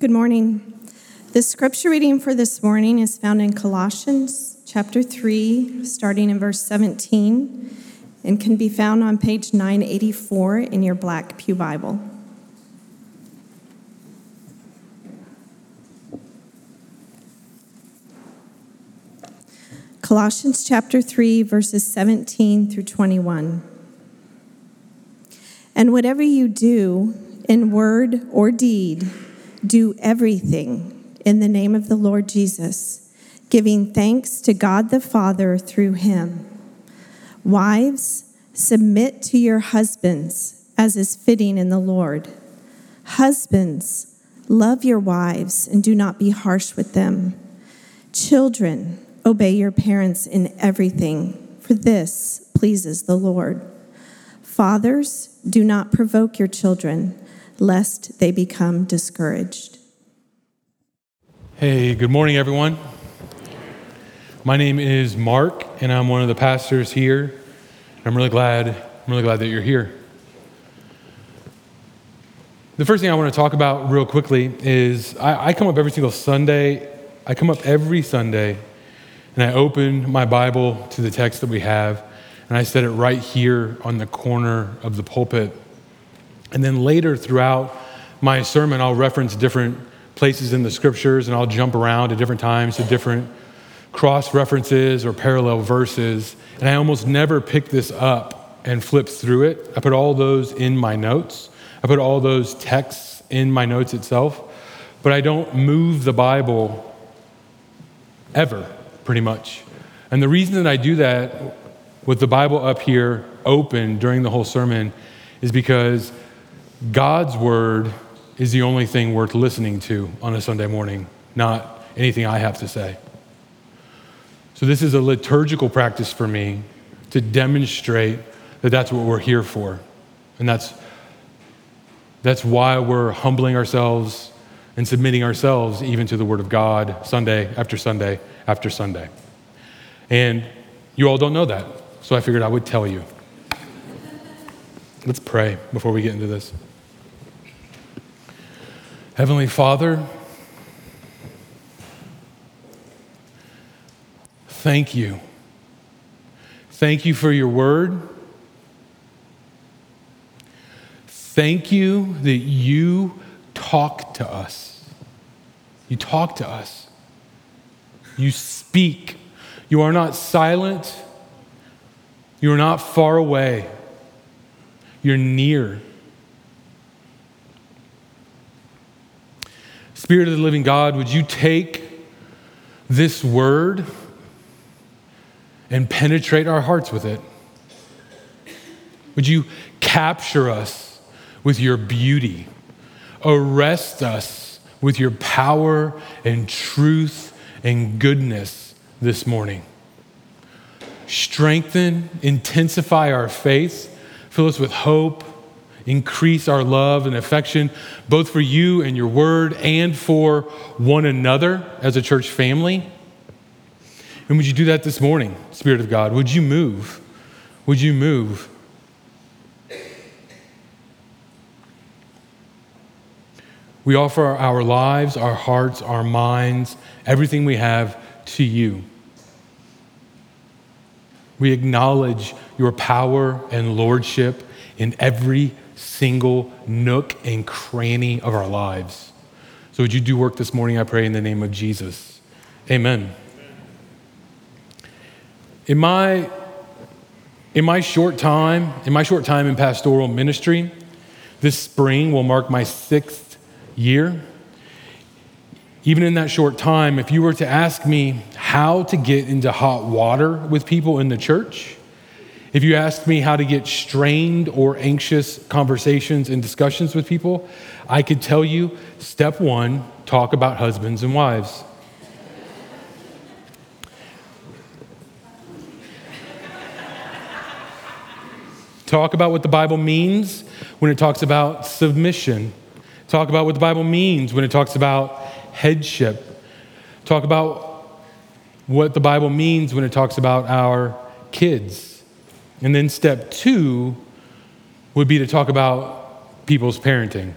Good morning. The scripture reading for this morning is found in Colossians chapter 3, starting in verse 17, and can be found on page 984 in your Black Pew Bible. Colossians chapter 3, verses 17 through 21. And whatever you do, in word or deed, do everything in the name of the Lord Jesus, giving thanks to God the Father through him. Wives, submit to your husbands as is fitting in the Lord. Husbands, love your wives and do not be harsh with them. Children, obey your parents in everything, for this pleases the Lord. Fathers, do not provoke your children lest they become discouraged. Hey, good morning, everyone. My name is Mark, and I'm one of the pastors here. I'm really glad, I'm really glad that you're here. The first thing I want to talk about real quickly is I, I come up every single Sunday. I come up every Sunday, and I open my Bible to the text that we have, and I set it right here on the corner of the pulpit and then later throughout my sermon, I'll reference different places in the scriptures and I'll jump around at different times to different cross references or parallel verses. And I almost never pick this up and flip through it. I put all those in my notes, I put all those texts in my notes itself, but I don't move the Bible ever, pretty much. And the reason that I do that with the Bible up here open during the whole sermon is because God's word is the only thing worth listening to on a Sunday morning, not anything I have to say. So, this is a liturgical practice for me to demonstrate that that's what we're here for. And that's, that's why we're humbling ourselves and submitting ourselves even to the Word of God Sunday after Sunday after Sunday. And you all don't know that, so I figured I would tell you. Let's pray before we get into this. Heavenly Father, thank you. Thank you for your word. Thank you that you talk to us. You talk to us. You speak. You are not silent. You are not far away. You're near. Spirit of the living God, would you take this word and penetrate our hearts with it? Would you capture us with your beauty? Arrest us with your power and truth and goodness this morning. Strengthen, intensify our faith, fill us with hope increase our love and affection, both for you and your word and for one another as a church family. And would you do that this morning, Spirit of God? Would you move? Would you move? We offer our lives, our hearts, our minds, everything we have to you. We acknowledge your power and lordship in every single nook and cranny of our lives. So, would you do work this morning, I pray, in the name of Jesus? Amen. In my, in my short time, in my short time in pastoral ministry, this spring will mark my sixth year. Even in that short time, if you were to ask me how to get into hot water with people in the church, if you ask me how to get strained or anxious conversations and discussions with people, I could tell you step one talk about husbands and wives. talk about what the Bible means when it talks about submission. Talk about what the Bible means when it talks about headship. Talk about what the Bible means when it talks about our kids. And then step two would be to talk about people's parenting.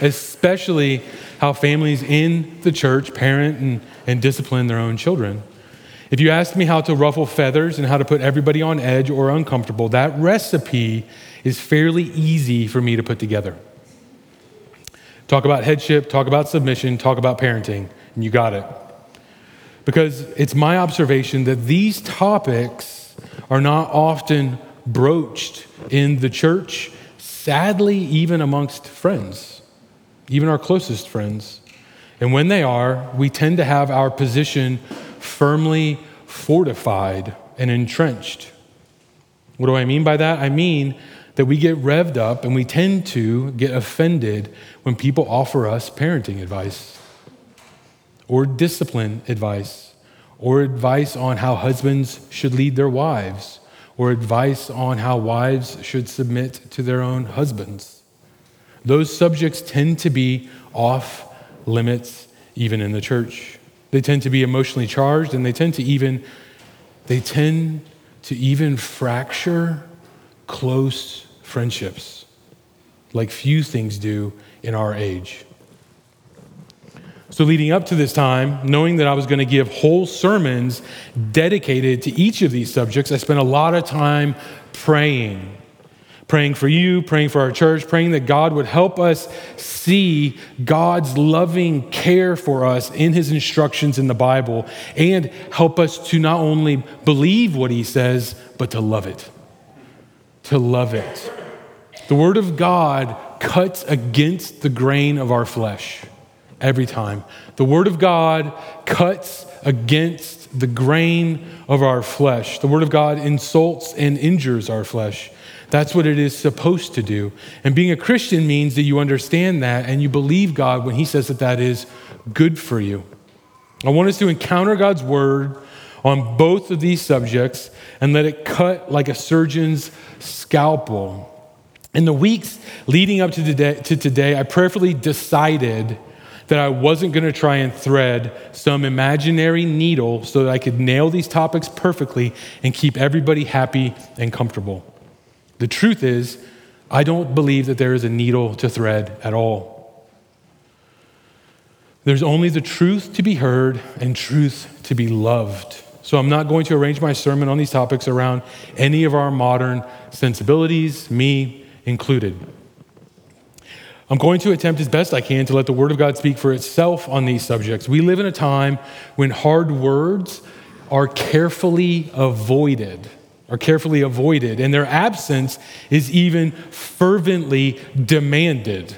especially how families in the church parent and, and discipline their own children. If you ask me how to ruffle feathers and how to put everybody on edge or uncomfortable, that recipe is fairly easy for me to put together. Talk about headship, talk about submission, talk about parenting, and you got it. Because it's my observation that these topics are not often broached in the church, sadly, even amongst friends, even our closest friends. And when they are, we tend to have our position firmly fortified and entrenched. What do I mean by that? I mean that we get revved up and we tend to get offended when people offer us parenting advice or discipline advice or advice on how husbands should lead their wives or advice on how wives should submit to their own husbands. Those subjects tend to be off limits even in the church. They tend to be emotionally charged and they tend to even they tend to even fracture close friendships like few things do in our age. So, leading up to this time, knowing that I was going to give whole sermons dedicated to each of these subjects, I spent a lot of time praying. Praying for you, praying for our church, praying that God would help us see God's loving care for us in His instructions in the Bible and help us to not only believe what He says, but to love it. To love it. The Word of God cuts against the grain of our flesh every time. The Word of God cuts against the grain of our flesh. The Word of God insults and injures our flesh. That's what it is supposed to do. And being a Christian means that you understand that and you believe God when He says that that is good for you. I want us to encounter God's Word on both of these subjects and let it cut like a surgeon's scalpel. In the weeks leading up to today, to today I prayerfully decided that I wasn't going to try and thread some imaginary needle so that I could nail these topics perfectly and keep everybody happy and comfortable. The truth is, I don't believe that there is a needle to thread at all. There's only the truth to be heard and truth to be loved. So I'm not going to arrange my sermon on these topics around any of our modern sensibilities, me included. I'm going to attempt as best I can to let the Word of God speak for itself on these subjects. We live in a time when hard words are carefully avoided, are carefully avoided, and their absence is even fervently demanded.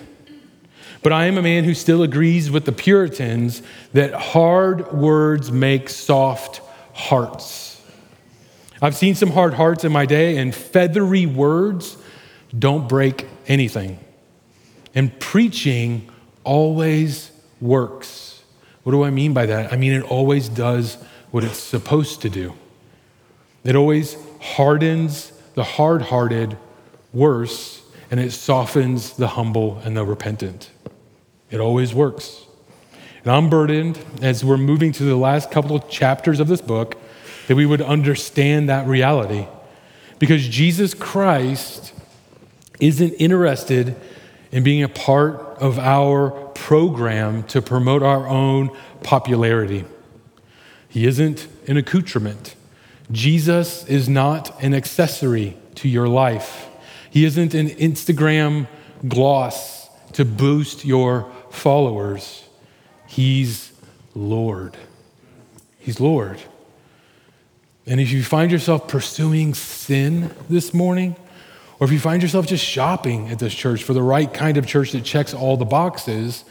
But I am a man who still agrees with the Puritans that hard words make soft hearts. I've seen some hard hearts in my day, and feathery words don't break anything. And preaching always works. What do I mean by that? I mean, it always does what it's supposed to do. It always hardens the hard hearted worse, and it softens the humble and the repentant. It always works. And I'm burdened as we're moving to the last couple of chapters of this book that we would understand that reality. Because Jesus Christ isn't interested in being a part of our program to promote our own popularity. He isn't an accoutrement. Jesus is not an accessory to your life. He isn't an Instagram gloss to boost your followers. He's Lord. He's Lord. And if you find yourself pursuing sin this morning, or if you find yourself just shopping at this church for the right kind of church that checks all the boxes,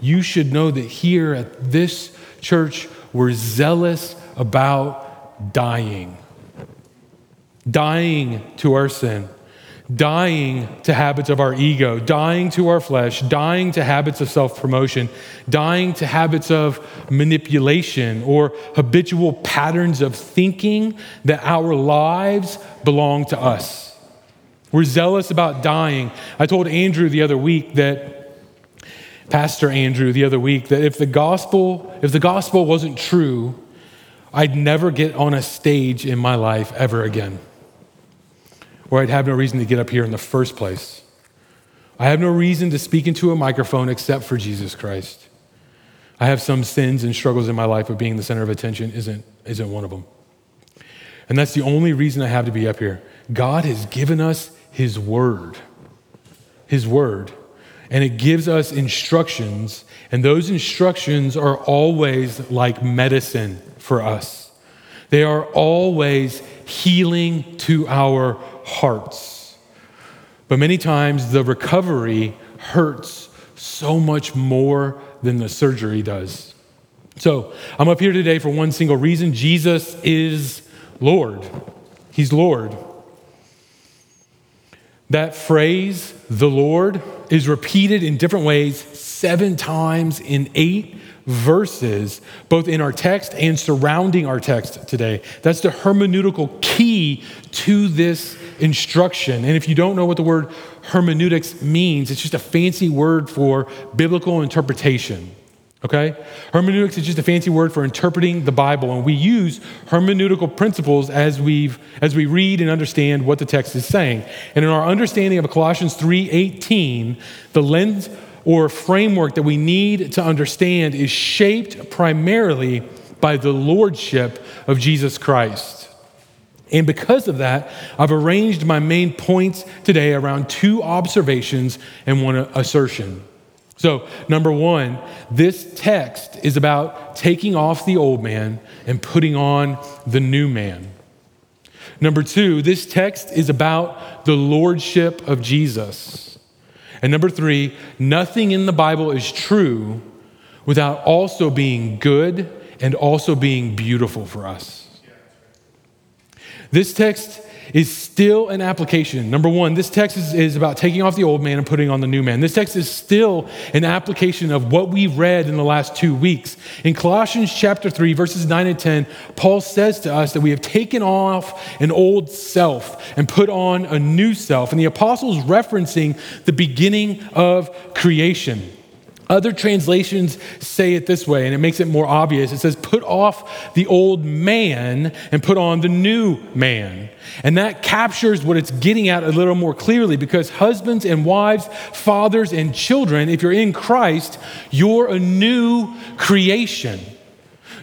you should know that here at this church, we're zealous about dying. Dying to our sin, dying to habits of our ego, dying to our flesh, dying to habits of self promotion, dying to habits of manipulation or habitual patterns of thinking that our lives belong to us. We're zealous about dying. I told Andrew the other week that, Pastor Andrew the other week, that if the gospel, if the gospel wasn't true, I'd never get on a stage in my life ever again. Or I'd have no reason to get up here in the first place. I have no reason to speak into a microphone except for Jesus Christ. I have some sins and struggles in my life, but being the center of attention isn't, isn't one of them. And that's the only reason I have to be up here. God has given us His Word. His Word. And it gives us instructions, and those instructions are always like medicine for us. They are always healing to our hearts. But many times the recovery hurts so much more than the surgery does. So I'm up here today for one single reason Jesus is Lord. He's Lord. That phrase, the Lord, is repeated in different ways seven times in eight verses, both in our text and surrounding our text today. That's the hermeneutical key to this instruction. And if you don't know what the word hermeneutics means, it's just a fancy word for biblical interpretation. Okay? Hermeneutics is just a fancy word for interpreting the Bible, and we use hermeneutical principles as, we've, as we read and understand what the text is saying. And in our understanding of Colossians 3:18, the lens or framework that we need to understand is shaped primarily by the lordship of Jesus Christ. And because of that, I've arranged my main points today around two observations and one assertion. So, number one, this text is about taking off the old man and putting on the new man. Number two, this text is about the lordship of Jesus. And number three, nothing in the Bible is true without also being good and also being beautiful for us. This text is still an application. Number one, this text is, is, about taking off the old man and putting on the new man. This text is still an application of what we've read in the last two weeks. In Colossians chapter 3, verses 9 and 10, Paul says to us that we have taken off an old self and put on a new self. And the apostle is referencing the beginning of creation. Other translations say it this way, and it makes it more obvious. It says, Put off the old man and put on the new man. And that captures what it's getting at a little more clearly because husbands and wives, fathers and children, if you're in Christ, you're a new creation.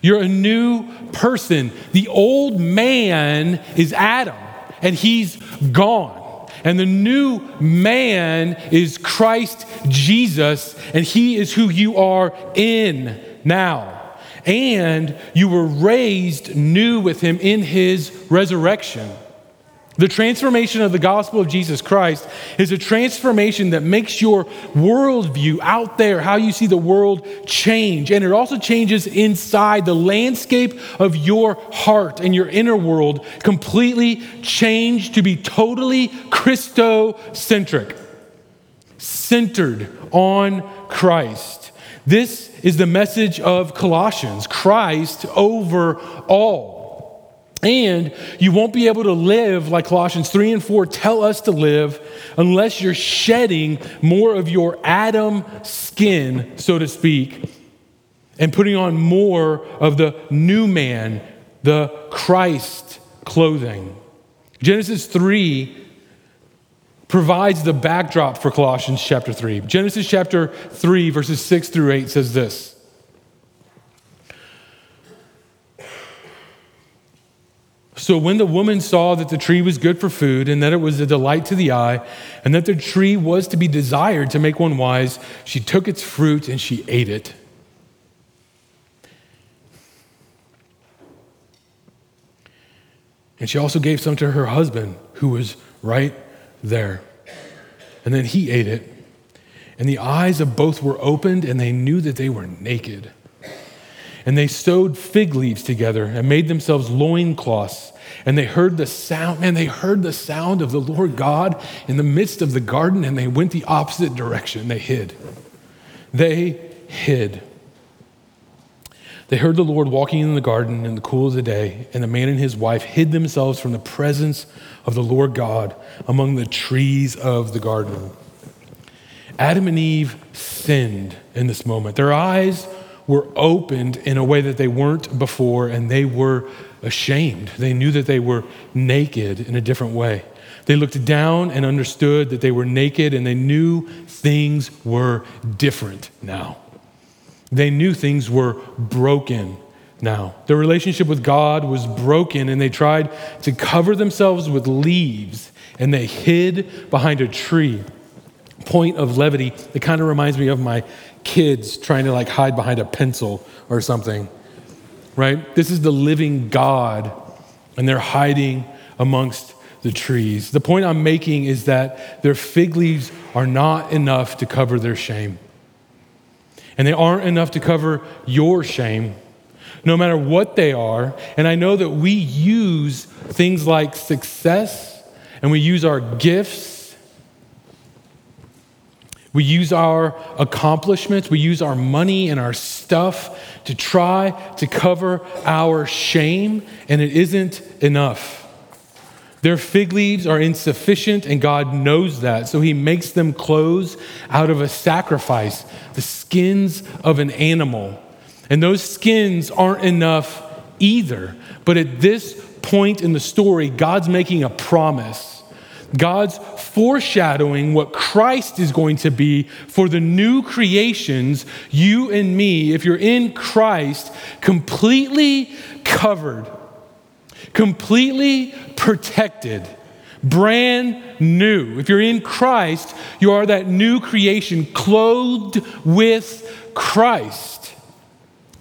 You're a new person. The old man is Adam, and he's gone. And the new man is Christ Jesus, and he is who you are in now. And you were raised new with him in his resurrection. The transformation of the gospel of Jesus Christ is a transformation that makes your worldview out there, how you see the world, change. And it also changes inside the landscape of your heart and your inner world, completely changed to be totally Christocentric, centered on Christ. This is the message of Colossians Christ over all. And you won't be able to live like Colossians 3 and 4 tell us to live unless you're shedding more of your Adam skin, so to speak, and putting on more of the new man, the Christ clothing. Genesis 3 provides the backdrop for Colossians chapter 3. Genesis chapter 3, verses 6 through 8 says this. So when the woman saw that the tree was good for food, and that it was a delight to the eye, and that the tree was to be desired to make one wise, she took its fruit and she ate it. And she also gave some to her husband, who was right there. And then he ate it. And the eyes of both were opened, and they knew that they were naked. And they sewed fig leaves together and made themselves loincloths. And they heard the sound, man, they heard the sound of the Lord God in the midst of the garden, and they went the opposite direction. They hid. They hid. They heard the Lord walking in the garden in the cool of the day, and the man and his wife hid themselves from the presence of the Lord God among the trees of the garden. Adam and Eve sinned in this moment. Their eyes were opened in a way that they weren't before, and they were ashamed. They knew that they were naked in a different way. They looked down and understood that they were naked and they knew things were different now. They knew things were broken now. Their relationship with God was broken and they tried to cover themselves with leaves and they hid behind a tree. Point of levity, it kind of reminds me of my kids trying to like hide behind a pencil or something, right? This is the living God and they're hiding amongst the trees. The point I'm making is that their fig leaves are not enough to cover their shame. And they aren't enough to cover your shame, no matter what they are. And I know that we use things like success and we use our gifts. We use our accomplishments, we use our money and our stuff to try to cover our shame, and it isn't enough. Their fig leaves are insufficient, and God knows that. So he makes them clothes out of a sacrifice, the skins of an animal. And those skins aren't enough either. But at this point in the story, God's making a promise. God's foreshadowing what Christ is going to be for the new creations, you and me, if you're in Christ, completely covered completely protected, brand new. If you're in Christ, you are that new creation clothed with Christ.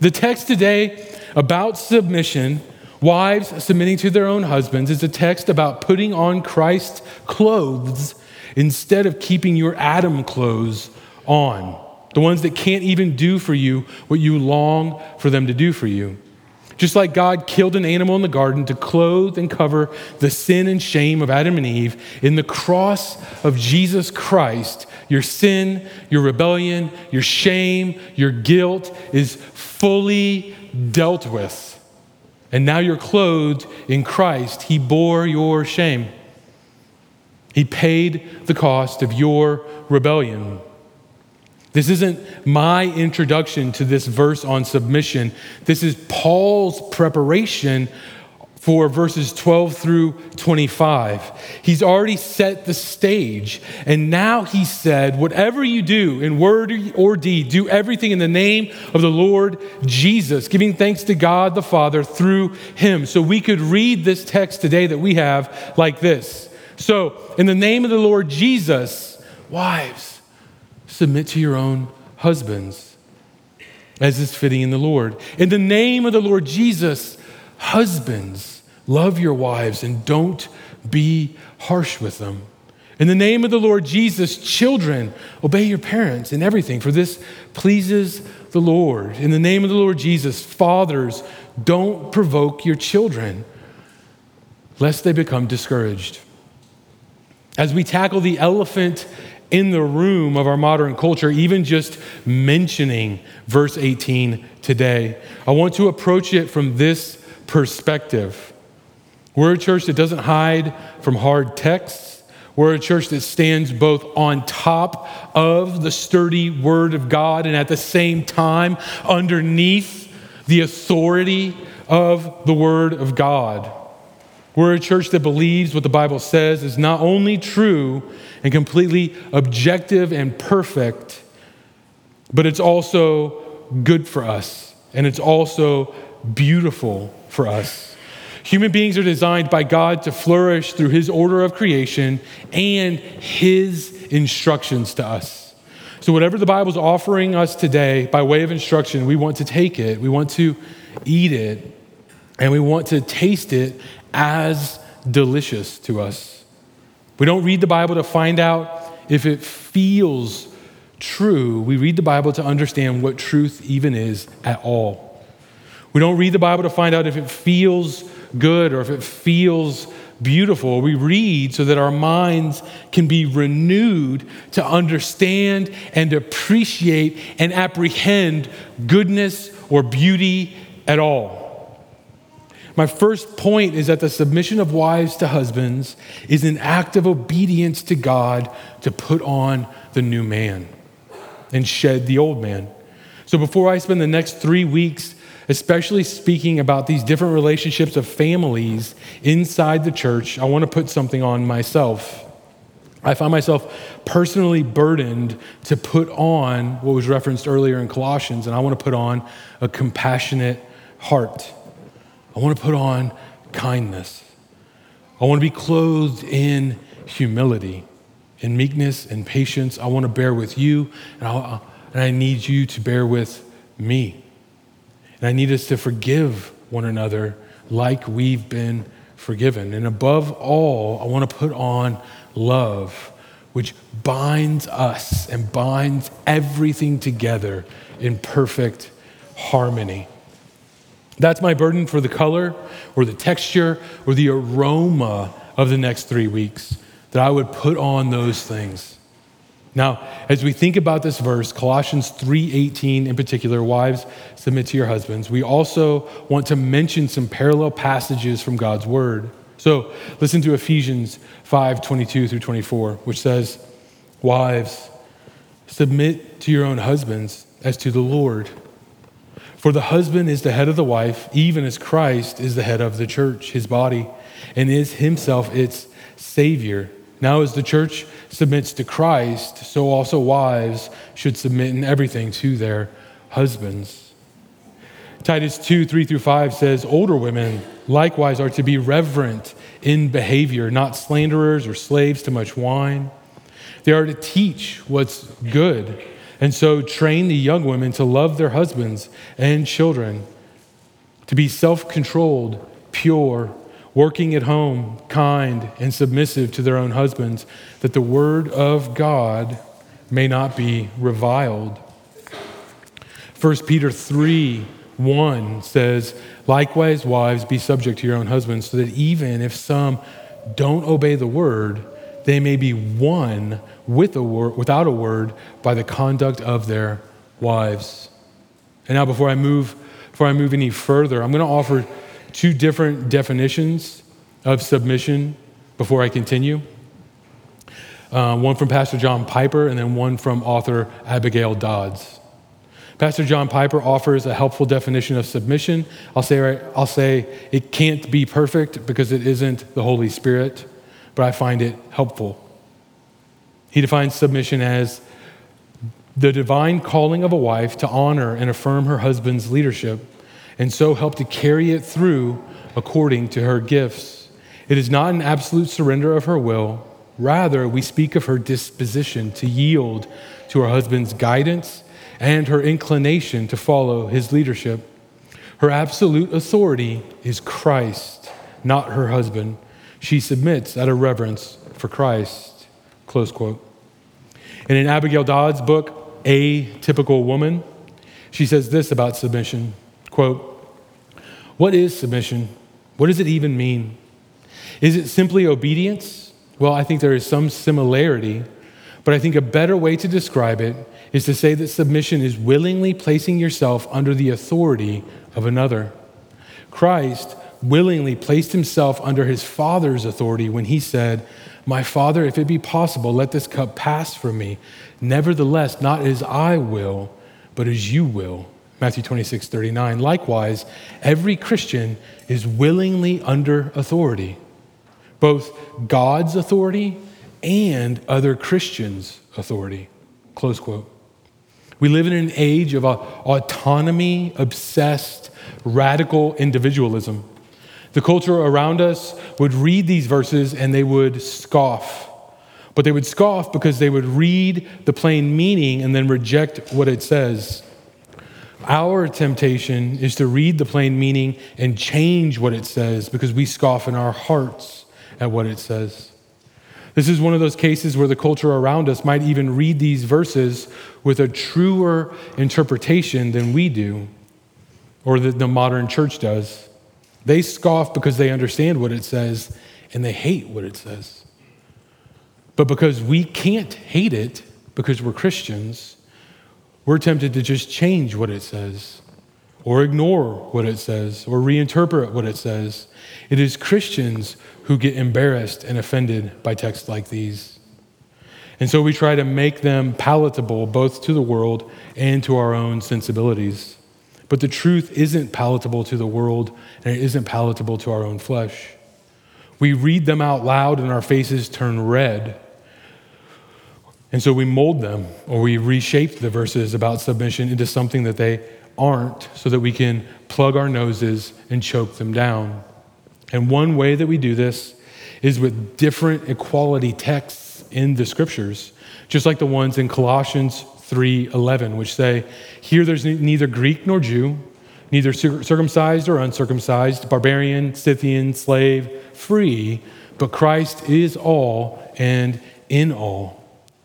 The text today about submission, wives submitting to their own husbands, is a text about putting on Christ's clothes instead of keeping your Adam clothes on. The ones that can't even do for you what you long for them to do for you. Just like God killed an animal in the garden to clothe and cover the sin and shame of Adam and Eve, in the cross of Jesus Christ, your sin, your rebellion, your shame, your guilt is fully dealt with. And now you're clothed in Christ. He bore your shame, He paid the cost of your rebellion. This isn't my introduction to this verse on submission. This is Paul's preparation for verses 12 through 25. He's already set the stage, and now he said, Whatever you do in word or deed, do everything in the name of the Lord Jesus, giving thanks to God the Father through him. So we could read this text today that we have like this. So, in the name of the Lord Jesus, wives, submit to your own husbands, as is fitting in the Lord. In the name of the Lord Jesus, husbands, love your wives and don't be harsh with them. In the name of the Lord Jesus, children, obey your parents in everything, for this pleases the Lord. In the name of the Lord Jesus, fathers, don't provoke your children, lest they become discouraged. As we tackle the elephant in the room of our modern culture, even just mentioning verse 18 today. I want to approach it from this perspective. We're a church that doesn't hide from hard texts. We're a church that stands both on top of the sturdy word of God and at the same time underneath the authority of the word of God. We're a church that believes what the Bible says is not only true and completely objective and perfect, but it's also good for us and it's also beautiful for us. Human beings are designed by God to flourish through His order of creation and His instructions to us. So, whatever the Bible's offering us today by way of instruction, we want to take it, we want to eat it, and we want to taste it as delicious to us. We don't read the Bible to find out if it feels true. We read the Bible to understand what truth even is at all. We don't read the Bible to find out if it feels good or if it feels beautiful. We read so that our minds can be renewed to understand and appreciate and apprehend goodness or beauty at all. My first point is that the submission of wives to husbands is an act of obedience to God to put on the new man and shed the old man. So before I spend the next three weeks especially speaking about these different relationships of families inside the church, I want to put something on myself. I find myself personally burdened to put on what was referenced earlier in Colossians, and I want to put on a compassionate heart. I want to put on kindness. I want to be clothed in humility, in meekness and patience. I want to bear with you, and, and I need you to bear with me. And I need us to forgive one another like we've been forgiven. And above all, I want to put on love, which binds us and binds everything together in perfect harmony. That's my burden for the color or the texture or the aroma of the next three weeks, that I would put on those things. Now, as we think about this verse, Colossians 3:18 in particular, wives submit to your husbands. We also want to mention some parallel passages from God's word. So, listen to Ephesians 5:22 through 24, which says, "Wives, submit to your own husbands as to the Lord." For the husband is the head of the wife, even as Christ is the head of the church, his body, and is himself its Savior. Now, as the church submits to Christ, so also wives should submit in everything to their husbands. Titus 2 3 through 5 says, Older women likewise are to be reverent in behavior, not slanderers or slaves to much wine. They are to teach what's good and so train the young women to love their husbands and children, to be self controlled, pure, working at home, kind, and submissive to their own husbands, that the word of God may not be reviled. 1 Peter 3 1 says, Likewise, wives, be subject to your own husbands, so that even if some don't obey the word, they may be won with a without a word by the conduct of their wives. And now, before I move, before I move any further, I'm going to offer two different definitions of submission before I continue. Uh, one from Pastor John Piper, and then one from author Abigail Dodds. Pastor John Piper offers a helpful definition of submission. I'll say, I'll say it can't be perfect because it isn't the Holy Spirit, but I find it helpful. He defines submission as the divine calling of a wife to honor and affirm her husband's leadership and so help to carry it through according to her gifts. It is not an absolute surrender of her will. Rather, we speak of her disposition to yield to her husband's guidance and her inclination to follow his leadership. Her absolute authority is Christ, not her husband. She submits out of reverence for Christ. Close quote. And in Abigail Dodds' book, A Typical Woman, she says this about submission quote, What is submission? What does it even mean? Is it simply obedience? Well, I think there is some similarity, but I think a better way to describe it is to say that submission is willingly placing yourself under the authority of another. Christ willingly placed himself under his Father's authority when he said, my Father, if it be possible, let this cup pass from me. Nevertheless, not as I will, but as you will. Matthew 26, 39. Likewise, every Christian is willingly under authority, both God's authority and other Christians' authority. Close quote. We live in an age of autonomy obsessed, radical individualism. The culture around us would read these verses and they would scoff. But they would scoff because they would read the plain meaning and then reject what it says. Our temptation is to read the plain meaning and change what it says because we scoff in our hearts at what it says. This is one of those cases where the culture around us might even read these verses with a truer interpretation than we do or that the modern church does. They scoff because they understand what it says and they hate what it says. But because we can't hate it because we're Christians, we're tempted to just change what it says or ignore what it says or reinterpret what it says. It is Christians who get embarrassed and offended by texts like these. And so we try to make them palatable both to the world and to our own sensibilities. but the truth isn't palatable to the world and it isn't palatable to our own flesh. We read them out loud and our faces turn red. And so we mold them or we reshape the verses about submission into something that they aren't so that we can plug our noses and choke them down. And one way that we do this is with different equality texts in the scriptures, just like the ones in Colossians 3:11 which say, "Here there's neither Greek nor Jew, neither circumcised or uncircumcised, barbarian, Scythian, slave, free, but Christ is all and in all."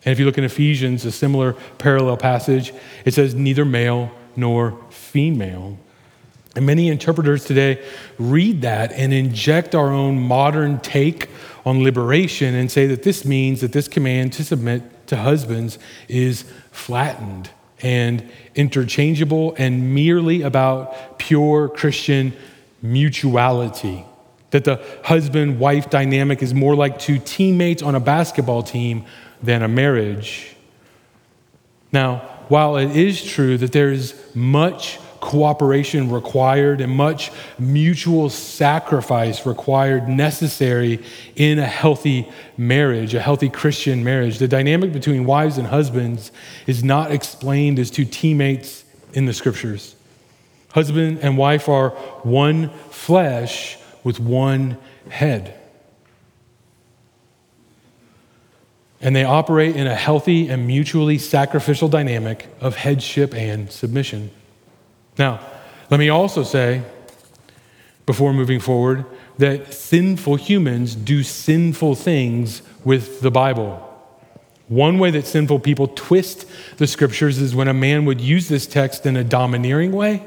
And if you look in Ephesians, a similar parallel passage, it says neither male nor female. And many interpreters today read that and inject our own modern take on liberation and say that this means that this command to submit to husbands is flattened and interchangeable and merely about pure Christian mutuality. That the husband wife dynamic is more like two teammates on a basketball team than a marriage. Now, while it is true that there is much cooperation required and much mutual sacrifice required, necessary in a healthy marriage, a healthy Christian marriage. The dynamic between wives and husbands is not explained as two teammates in the scriptures. Husband and wife are one flesh with one head. And they operate in a healthy and mutually sacrificial dynamic of headship and submission. Now, let me also say, before moving forward, that sinful humans do sinful things with the Bible. One way that sinful people twist the scriptures is when a man would use this text in a domineering way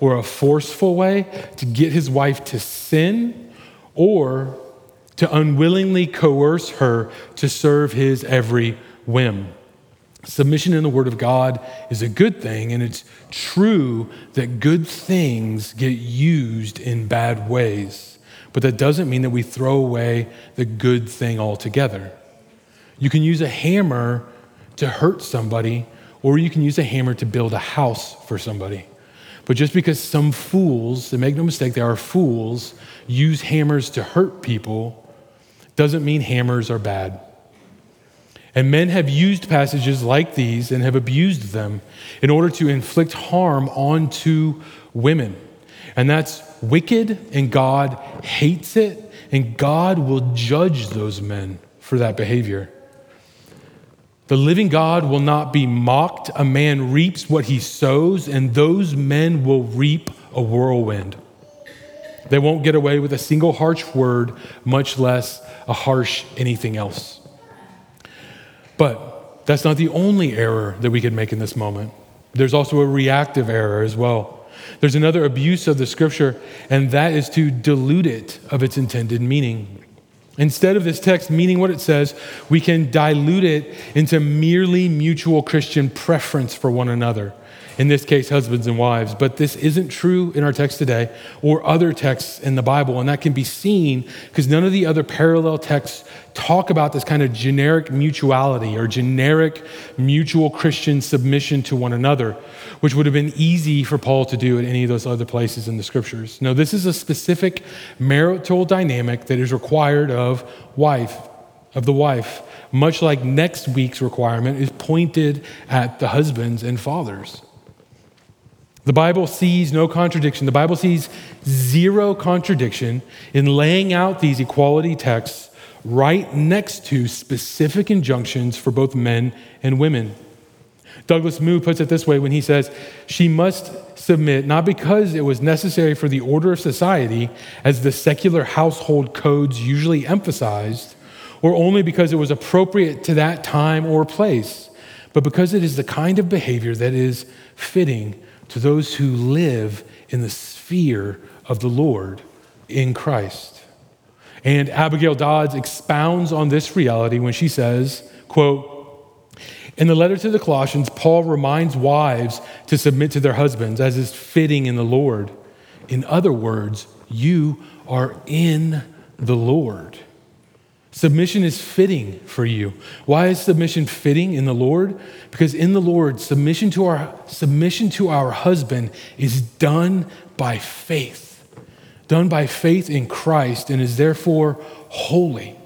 or a forceful way to get his wife to sin or to unwillingly coerce her to serve his every whim. Submission in the Word of God is a good thing, and it's true that good things get used in bad ways. But that doesn't mean that we throw away the good thing altogether. You can use a hammer to hurt somebody, or you can use a hammer to build a house for somebody. But just because some fools, and make no mistake, they are fools, use hammers to hurt people, doesn't mean hammers are bad. And men have used passages like these and have abused them in order to inflict harm onto women. And that's wicked, and God hates it, and God will judge those men for that behavior. The living God will not be mocked. A man reaps what he sows, and those men will reap a whirlwind. They won't get away with a single harsh word, much less a harsh anything else. But that's not the only error that we could make in this moment. There's also a reactive error as well. There's another abuse of the scripture, and that is to dilute it of its intended meaning. Instead of this text meaning what it says, we can dilute it into merely mutual Christian preference for one another in this case, husbands and wives. But this isn't true in our text today or other texts in the Bible. And that can be seen because none of the other parallel texts talk about this kind of generic mutuality or generic mutual Christian submission to one another, which would have been easy for Paul to do at any of those other places in the scriptures. No, this is a specific marital dynamic that is required of wife, of the wife, much like next week's requirement is pointed at the husbands and fathers. The Bible sees no contradiction. The Bible sees zero contradiction in laying out these equality texts right next to specific injunctions for both men and women. Douglas Moo puts it this way when he says, She must submit not because it was necessary for the order of society, as the secular household codes usually emphasized, or only because it was appropriate to that time or place, but because it is the kind of behavior that is fitting to those who live in the sphere of the Lord in Christ. And Abigail Dodds expounds on this reality when she says, quote, in the letter to the Colossians, Paul reminds wives to submit to their husbands as is fitting in the Lord. In other words, you are in the Lord. Submission is fitting for you. Why is submission fitting in the Lord? Because in the Lord, submission to our submission to our husband is done by faith. Done by faith in Christ and is therefore holy.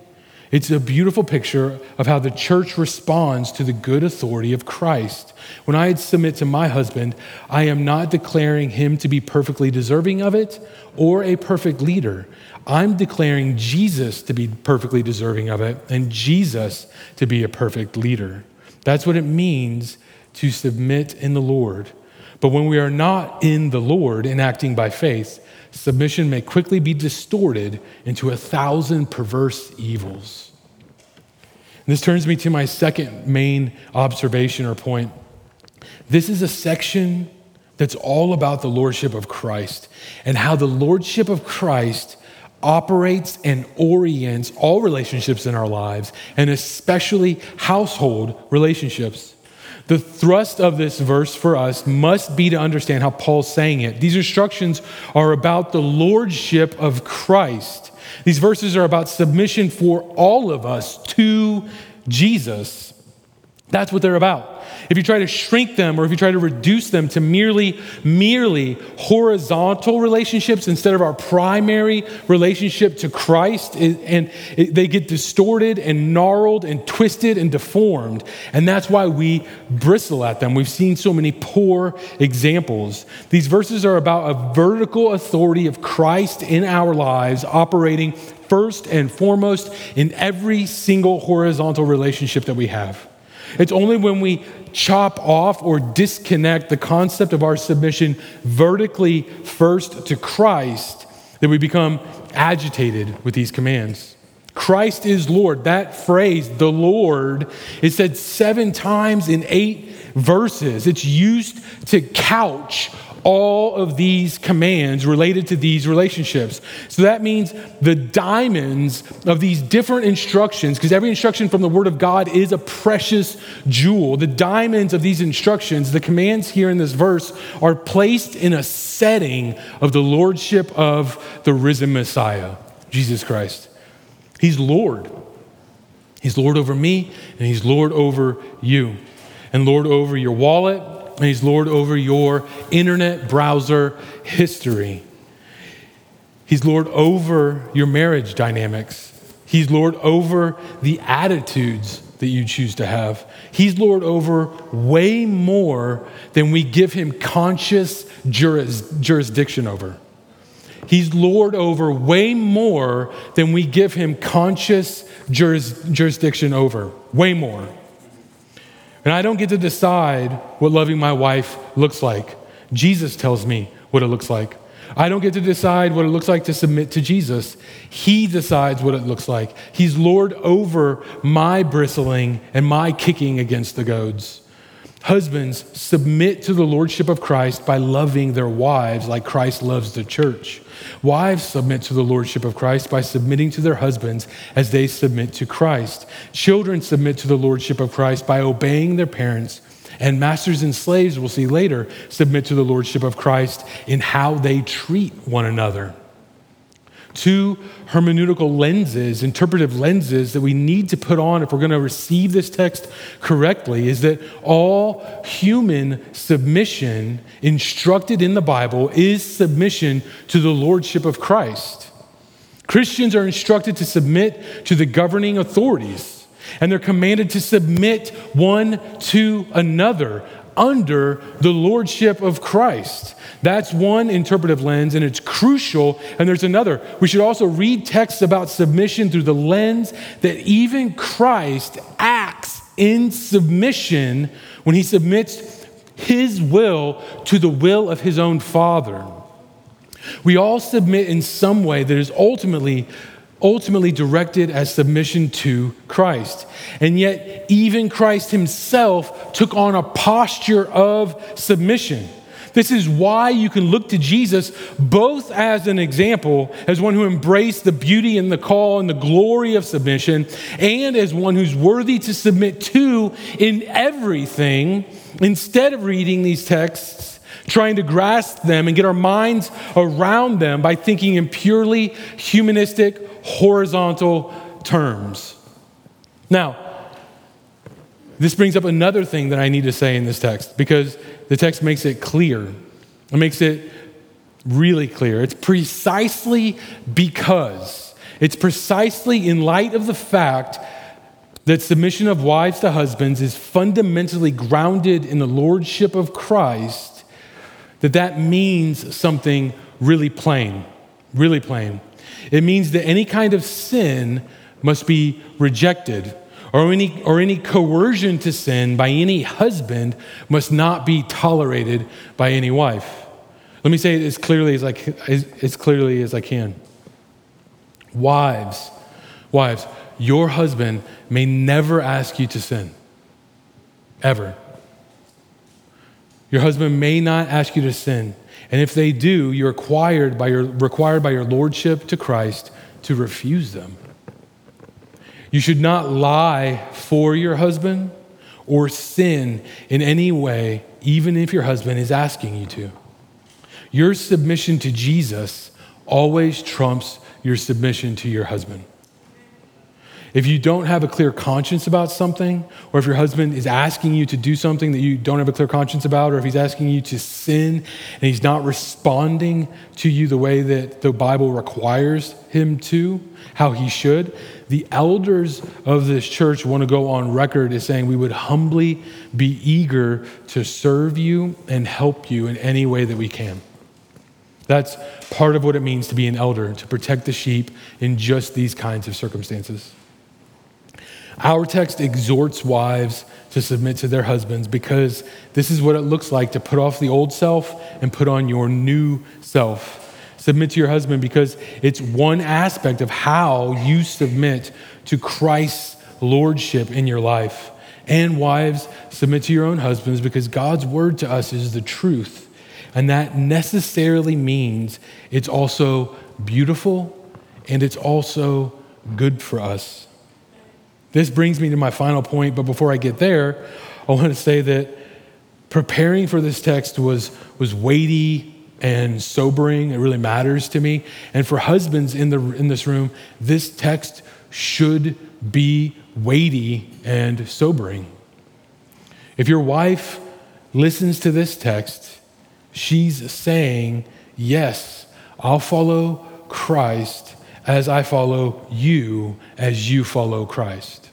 It's a beautiful picture of how the church responds to the good authority of Christ. When I submit to my husband, I am not declaring him to be perfectly deserving of it or a perfect leader. I'm declaring Jesus to be perfectly deserving of it and Jesus to be a perfect leader. That's what it means to submit in the Lord. But when we are not in the Lord and acting by faith, submission may quickly be distorted into a thousand perverse evils. And this turns me to my second main observation or point. This is a section that's all about the Lordship of Christ and how the Lordship of Christ operates and orients all relationships in our lives, and especially household relationships. The thrust of this verse for us must be to understand how Paul's saying it. These instructions are about the lordship of Christ. These verses are about submission for all of us to Jesus. That's what they're about. If you try to shrink them or if you try to reduce them to merely merely horizontal relationships instead of our primary relationship to Christ and they get distorted and gnarled and twisted and deformed. And that's why we bristle at them. We've seen so many poor examples. These verses are about a vertical authority of Christ in our lives operating first and foremost in every single horizontal relationship that we have it's only when we chop off or disconnect the concept of our submission vertically first to Christ that we become agitated with these commands. Christ is Lord. That phrase, the Lord, is said seven times in eight verses. It's used to couch all of these commands related to these relationships. So that means the diamonds of these different instructions, because every instruction from the Word of God is a precious jewel. The diamonds of these instructions, the commands here in this verse, are placed in a setting of the lordship of the risen Messiah, Jesus Christ. He's Lord. He's Lord over me, and He's Lord over you, and Lord over your wallet and He's Lord over your internet browser history. He's Lord over your marriage dynamics. He's Lord over the attitudes that you choose to have. He's Lord over way more than we give him conscious juris, jurisdiction over. He's Lord over way more than we give him conscious juris, jurisdiction over. Way more. And I don't get to decide what loving my wife looks like. Jesus tells me what it looks like. I don't get to decide what it looks like to submit to Jesus. He decides what it looks like. He's Lord over my bristling and my kicking against the goads. Husbands, submit to the Lordship of Christ by loving their wives like Christ loves the church. Wives submit to the Lordship of Christ by submitting to their husbands as they submit to Christ. Children submit to the Lordship of Christ by obeying their parents. And masters and slaves, we'll see later, submit to the Lordship of Christ in how they treat one another two hermeneutical lenses, interpretive lenses that we need to put on if we're going to receive this text correctly is that all human submission instructed in the Bible is submission to the lordship of Christ. Christians are instructed to submit to the governing authorities, and they're commanded to submit one to another under the lordship of Christ. That's one interpretive lens, and it's crucial. And there's another. We should also read texts about submission through the lens that even Christ acts in submission when he submits his will to the will of his own Father. We all submit in some way that is ultimately ultimately directed as submission to Christ. And yet, even Christ himself took on a posture of submission. This is why you can look to Jesus both as an example, as one who embraced the beauty and the call and the glory of submission, and as one who's worthy to submit to in everything, instead of reading these texts, trying to grasp them and get our minds around them by thinking in purely humanistic, horizontal terms. Now, this brings up another thing that I need to say in this text because the text makes it clear. It makes it really clear. It's precisely because, it's precisely in light of the fact that submission of wives to husbands is fundamentally grounded in the lordship of Christ that that means something really plain, really plain. It means that any kind of sin must be rejected, or any, or any coercion to sin by any husband must not be tolerated by any wife. Let me say it as clearly as I, as, as clearly as I can. Wives, wives, your husband may never ask you to sin, ever. Your husband may not ask you to sin. And if they do, you're required by your, required by your lordship to Christ to refuse them. You should not lie for your husband or sin in any way, even if your husband is asking you to. Your submission to Jesus always trumps your submission to your husband. If you don't have a clear conscience about something, or if your husband is asking you to do something that you don't have a clear conscience about, or if he's asking you to sin and he's not responding to you the way that the Bible requires him to, how he should, the elders of this church want to go on record as saying we would humbly be eager to serve you and help you in any way that we can. That's part of what it means to be an elder, to protect the sheep in just these kinds of circumstances. Our text exhorts wives to submit to their husbands because this is what it looks like to put off the old self and put on your new self. Submit to your husband because it's one aspect of how you submit to Christ's lordship in your life. And wives, submit to your own husbands because God's word to us is the truth. And that necessarily means it's also beautiful and it's also good for us. This brings me to my final point, but before I get there, I want to say that preparing for this text was, was weighty and sobering. It really matters to me. And for husbands in, the, in this room, this text should be weighty and sobering. If your wife listens to this text, she's saying, Yes, I'll follow Christ as I follow you as you follow Christ.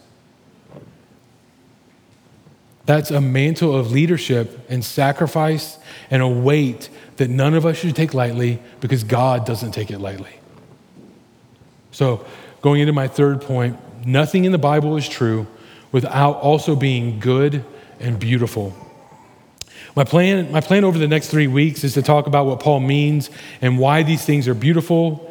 That's a mantle of leadership and sacrifice and a weight that none of us should take lightly because God doesn't take it lightly. So, going into my third point, nothing in the Bible is true without also being good and beautiful. My plan, my plan over the next three weeks is to talk about what Paul means and why these things are beautiful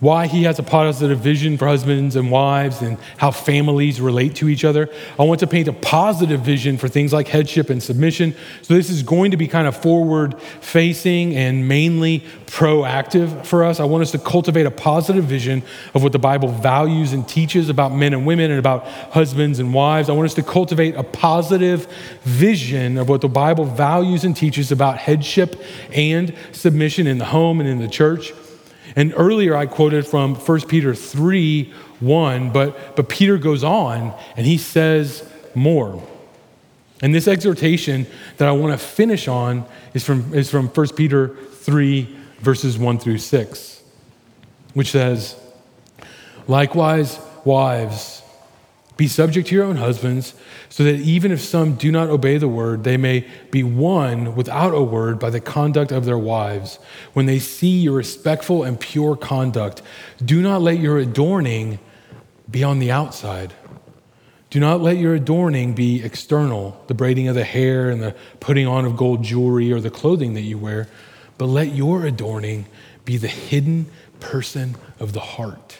why he has a positive vision for husbands and wives and how families relate to each other. I want to paint a positive vision for things like headship and submission. So, this is going to be kind of forward facing and mainly proactive for us. I want us to cultivate a positive vision of what the Bible values and teaches about men and women and about husbands and wives. I want us to cultivate a positive vision of what the Bible values and teaches about headship and submission in the home and in the church. And earlier I quoted from 1 Peter 3 1, but, but Peter goes on and he says more. And this exhortation that I want to finish on is from, is from 1 Peter 3, verses 1 through 6, which says, Likewise, wives, be subject to your own husbands, so that even if some do not obey the word, they may be won without a word by the conduct of their wives. When they see your respectful and pure conduct, do not let your adorning be on the outside. Do not let your adorning be external, the braiding of the hair and the putting on of gold jewelry or the clothing that you wear, but let your adorning be the hidden person of the heart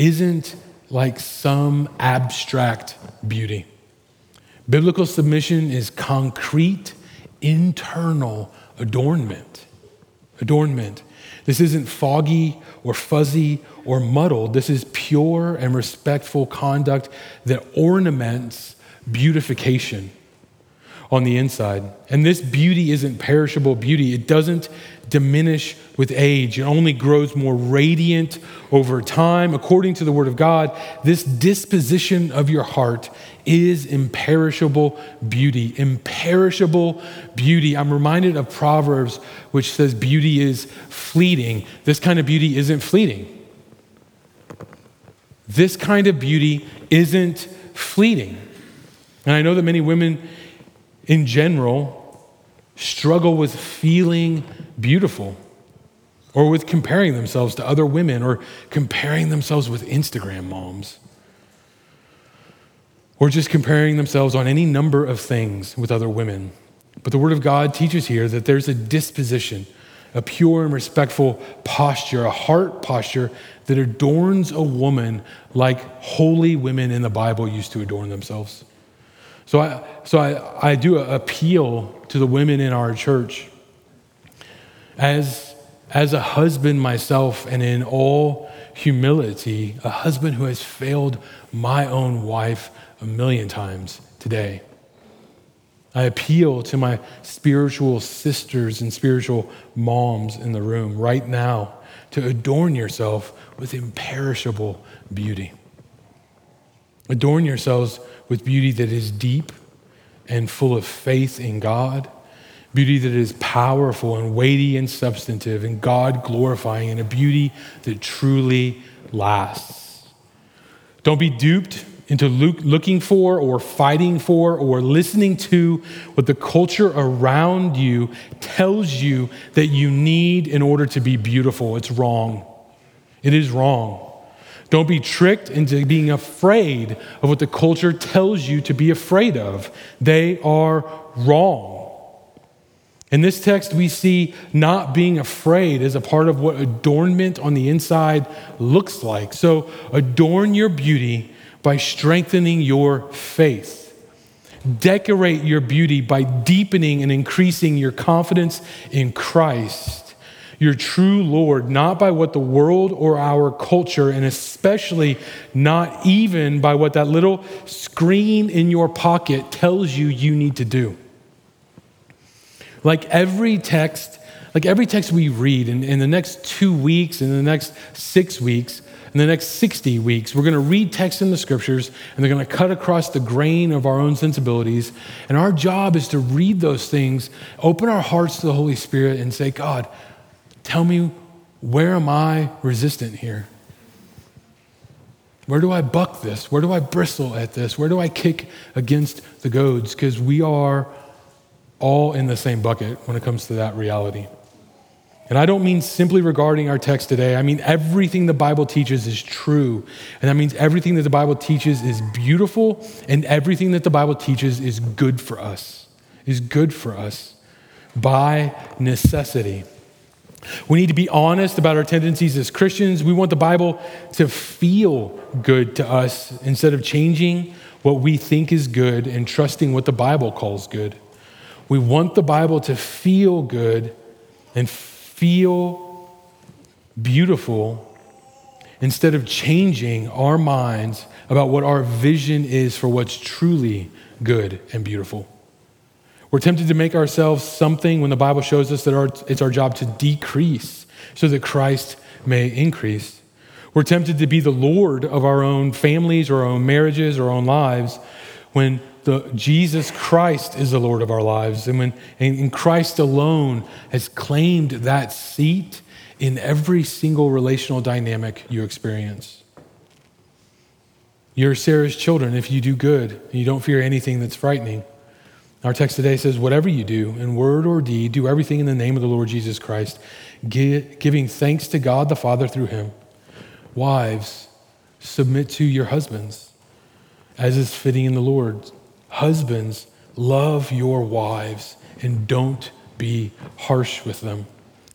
isn't like some abstract beauty. Biblical submission is concrete, internal adornment. Adornment. This isn't foggy or fuzzy or muddled. This is pure and respectful conduct that ornaments beautification on the inside. And this beauty isn't perishable beauty, it doesn't diminish with age. It only grows more radiant over time. According to the Word of God, this disposition of your heart is imperishable beauty. Imperishable beauty. I'm reminded of Proverbs, which says beauty is fleeting. This kind of beauty isn't fleeting. This kind of beauty isn't fleeting. And I know that many women in general struggle with feeling beautiful or with comparing themselves to other women or comparing themselves with Instagram moms or just comparing themselves on any number of things with other women. But the Word of God teaches here that there's a disposition, a pure and respectful posture, a heart posture that adorns a woman like holy women in the Bible used to adorn themselves. So I, so I, I do appeal to the women in our church. As, as a husband myself, and in all humility, a husband who has failed my own wife a million times today. I appeal to my spiritual sisters and spiritual moms in the room right now to adorn yourself with imperishable beauty. Adorn yourselves with beauty that is deep and full of faith in God, beauty that is powerful and weighty and substantive and God glorifying, and a beauty that truly lasts. Don't be duped into looking for or fighting for or listening to what the culture around you tells you that you need in order to be beautiful. It's wrong. It is wrong. Don't be tricked into being afraid of what the culture tells you to be afraid of. They are wrong. In this text, we see not being afraid as a part of what adornment on the inside looks like. So, adorn your beauty by strengthening your faith. Decorate your beauty by deepening and increasing your confidence in Christ your true Lord, not by what the world or our culture, and especially not even by what that little screen in your pocket tells you you need to do. Like every text, like every text we read in, in the next two weeks, in the next six weeks, in the next 60 weeks, we're going to read texts in the scriptures and they're going to cut across the grain of our own sensibilities. And our job is to read those things, open our hearts to the Holy Spirit, and say, God, Tell me, where am I resistant here? Where do I buck this? Where do I bristle at this? Where do I kick against the goads? Because we are all in the same bucket when it comes to that reality. And I don't mean simply regarding our text today. I mean everything the Bible teaches is true. And that means everything that the Bible teaches is beautiful, and everything that the Bible teaches is good for us, is good for us by necessity. We need to be honest about our tendencies as Christians. We want the Bible to feel good to us instead of changing what we think is good and trusting what the Bible calls good. We want the Bible to feel good and feel beautiful instead of changing our minds about what our vision is for what's truly good and beautiful. We're tempted to make ourselves something when the Bible shows us that our, it's our job to decrease so that Christ may increase. We're tempted to be the Lord of our own families or our own marriages or our own lives when the, Jesus Christ is the Lord of our lives and when and Christ alone has claimed that seat in every single relational dynamic you experience. You're Sarah's children if you do good and you don't fear anything that's frightening. Our text today says, Whatever you do, in word or deed, do everything in the name of the Lord Jesus Christ, giving thanks to God the Father through him. Wives, submit to your husbands, as is fitting in the Lord. Husbands, love your wives and don't be harsh with them.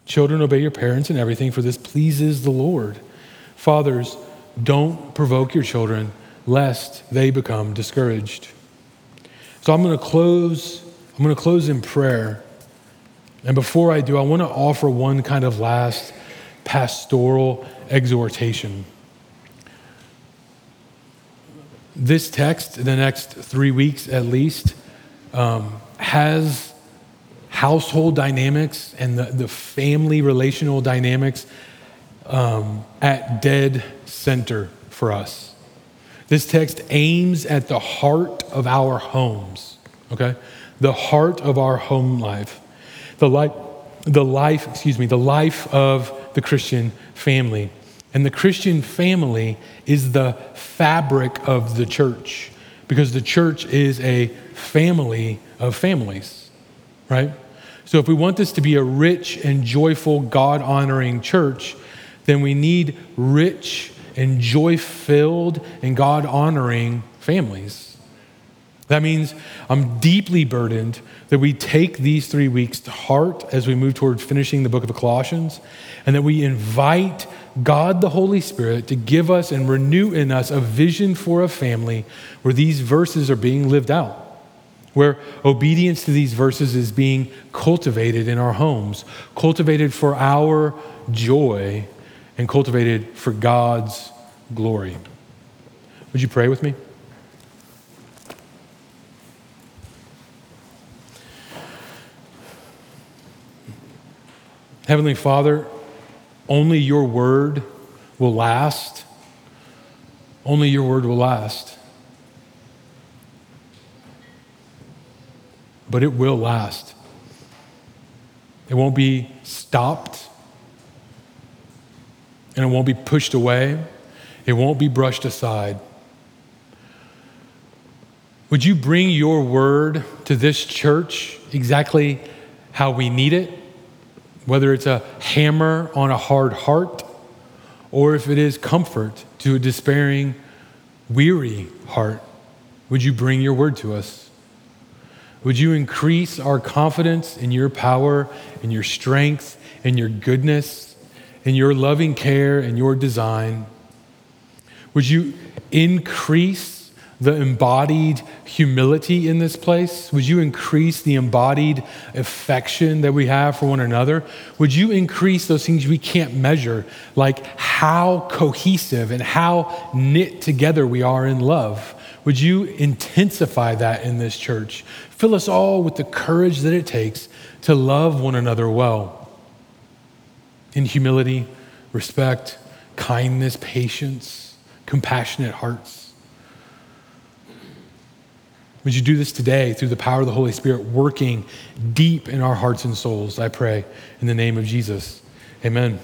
Children, obey your parents in everything, for this pleases the Lord. Fathers, don't provoke your children lest they become discouraged. So I'm going to close I'm going to close in prayer. And before I do, I want to offer one kind of last pastoral exhortation. This text, the next three weeks at least, um, has household dynamics and the, the family relational dynamics um, at dead center for us. This text aims at the heart of our homes, okay? The heart of our home life. The life, the life, excuse me, the life of the Christian family. And the Christian family is the fabric of the church because the church is a family of families, right? So if we want this to be a rich and joyful, God honoring church, then we need rich and joy filled and God honoring families. That means I'm deeply burdened that we take these three weeks to heart as we move towards finishing the book of Colossians, and that we invite God the Holy Spirit to give us and renew in us a vision for a family where these verses are being lived out, where obedience to these verses is being cultivated in our homes, cultivated for our joy and cultivated for God's glory. Would you pray with me? Heavenly Father, only your word will last. Only your word will last. But it will last. It won't be stopped and it won't be pushed away, it won't be brushed aside. Would you bring your word to this church exactly how we need it? Whether it's a hammer on a hard heart or if it is comfort to a despairing, weary heart, would you bring your word to us? Would you increase our confidence in your power, in your strength, in your goodness? in your loving care and your design. Would you increase the embodied humility in this place? Would you increase the embodied affection that we have for one another? Would you increase those things we can't measure, like how cohesive and how knit together we are in love? Would you intensify that in this church? Fill us all with the courage that it takes to love one another well in humility, respect, kindness, patience, compassionate hearts. Would you do this today through the power of the Holy Spirit working deep in our hearts and souls? I pray in the name of Jesus. Amen.